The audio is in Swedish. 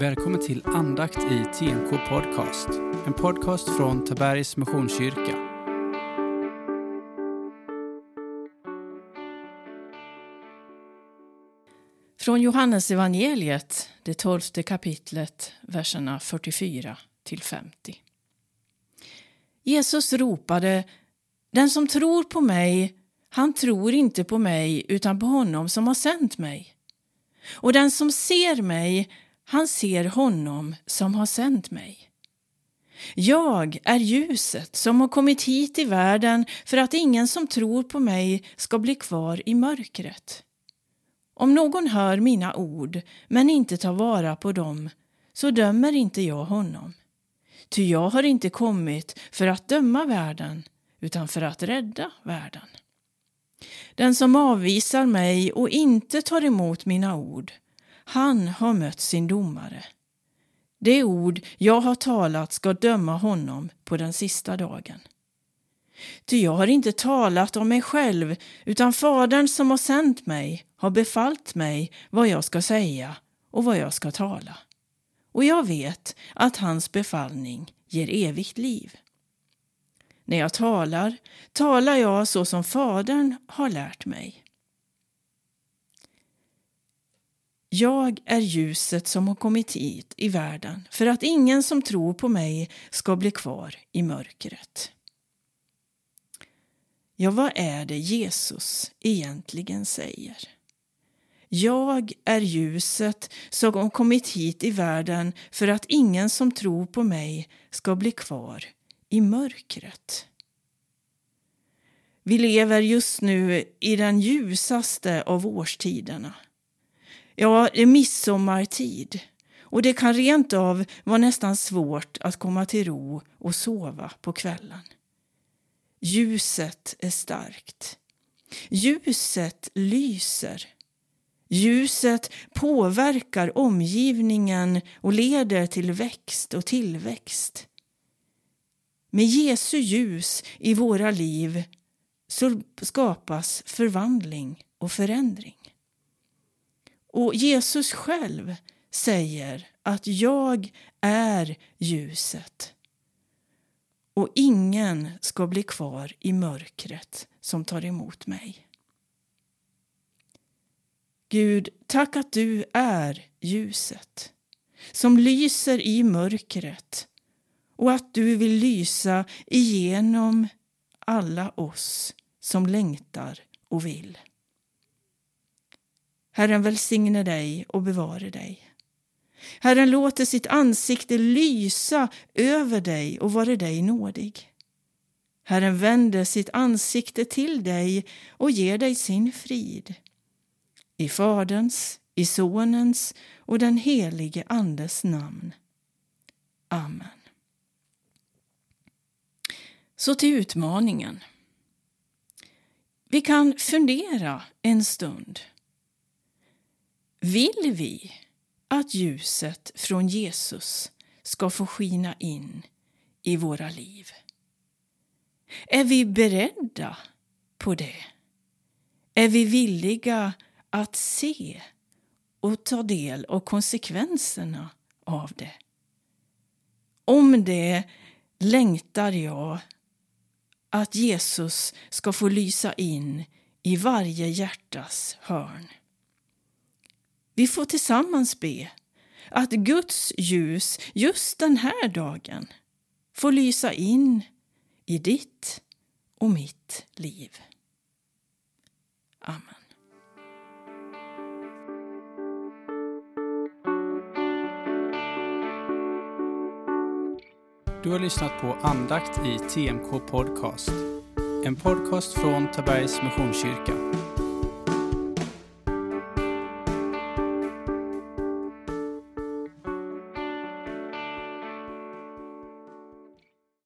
Välkommen till andakt i TNK Podcast. En podcast från Tabergs Missionskyrka. Från Johannes evangeliet, det tolfte kapitlet, verserna 44 till 50. Jesus ropade, den som tror på mig, han tror inte på mig utan på honom som har sänt mig. Och den som ser mig, han ser honom som har sänt mig. Jag är ljuset som har kommit hit i världen för att ingen som tror på mig ska bli kvar i mörkret. Om någon hör mina ord men inte tar vara på dem så dömer inte jag honom. Ty jag har inte kommit för att döma världen utan för att rädda världen. Den som avvisar mig och inte tar emot mina ord han har mött sin domare. Det ord jag har talat ska döma honom på den sista dagen. Ty jag har inte talat om mig själv, utan Fadern som har sänt mig har befallt mig vad jag ska säga och vad jag ska tala. Och jag vet att hans befallning ger evigt liv. När jag talar, talar jag så som Fadern har lärt mig. Jag är ljuset som har kommit hit i världen för att ingen som tror på mig ska bli kvar i mörkret. Ja, vad är det Jesus egentligen säger? Jag är ljuset som har kommit hit i världen för att ingen som tror på mig ska bli kvar i mörkret. Vi lever just nu i den ljusaste av årstiderna. Ja, det är midsommartid och det kan rent av vara nästan svårt att komma till ro och sova på kvällen. Ljuset är starkt. Ljuset lyser. Ljuset påverkar omgivningen och leder till växt och tillväxt. Med Jesu ljus i våra liv så skapas förvandling och förändring. Och Jesus själv säger att jag är ljuset och ingen ska bli kvar i mörkret som tar emot mig. Gud, tack att du är ljuset som lyser i mörkret och att du vill lysa igenom alla oss som längtar och vill. Herren välsigne dig och bevare dig. Herren låter sitt ansikte lysa över dig och vare dig nådig. Herren vänder sitt ansikte till dig och ger dig sin frid. I Faderns, i Sonens och den helige Andes namn. Amen. Så till utmaningen. Vi kan fundera en stund. Vill vi att ljuset från Jesus ska få skina in i våra liv? Är vi beredda på det? Är vi villiga att se och ta del av konsekvenserna av det? Om det längtar jag att Jesus ska få lysa in i varje hjärtas hörn. Vi får tillsammans be att Guds ljus just den här dagen får lysa in i ditt och mitt liv. Amen. Du har lyssnat på andakt i TMK Podcast. En podcast från Tabergs Missionskyrka.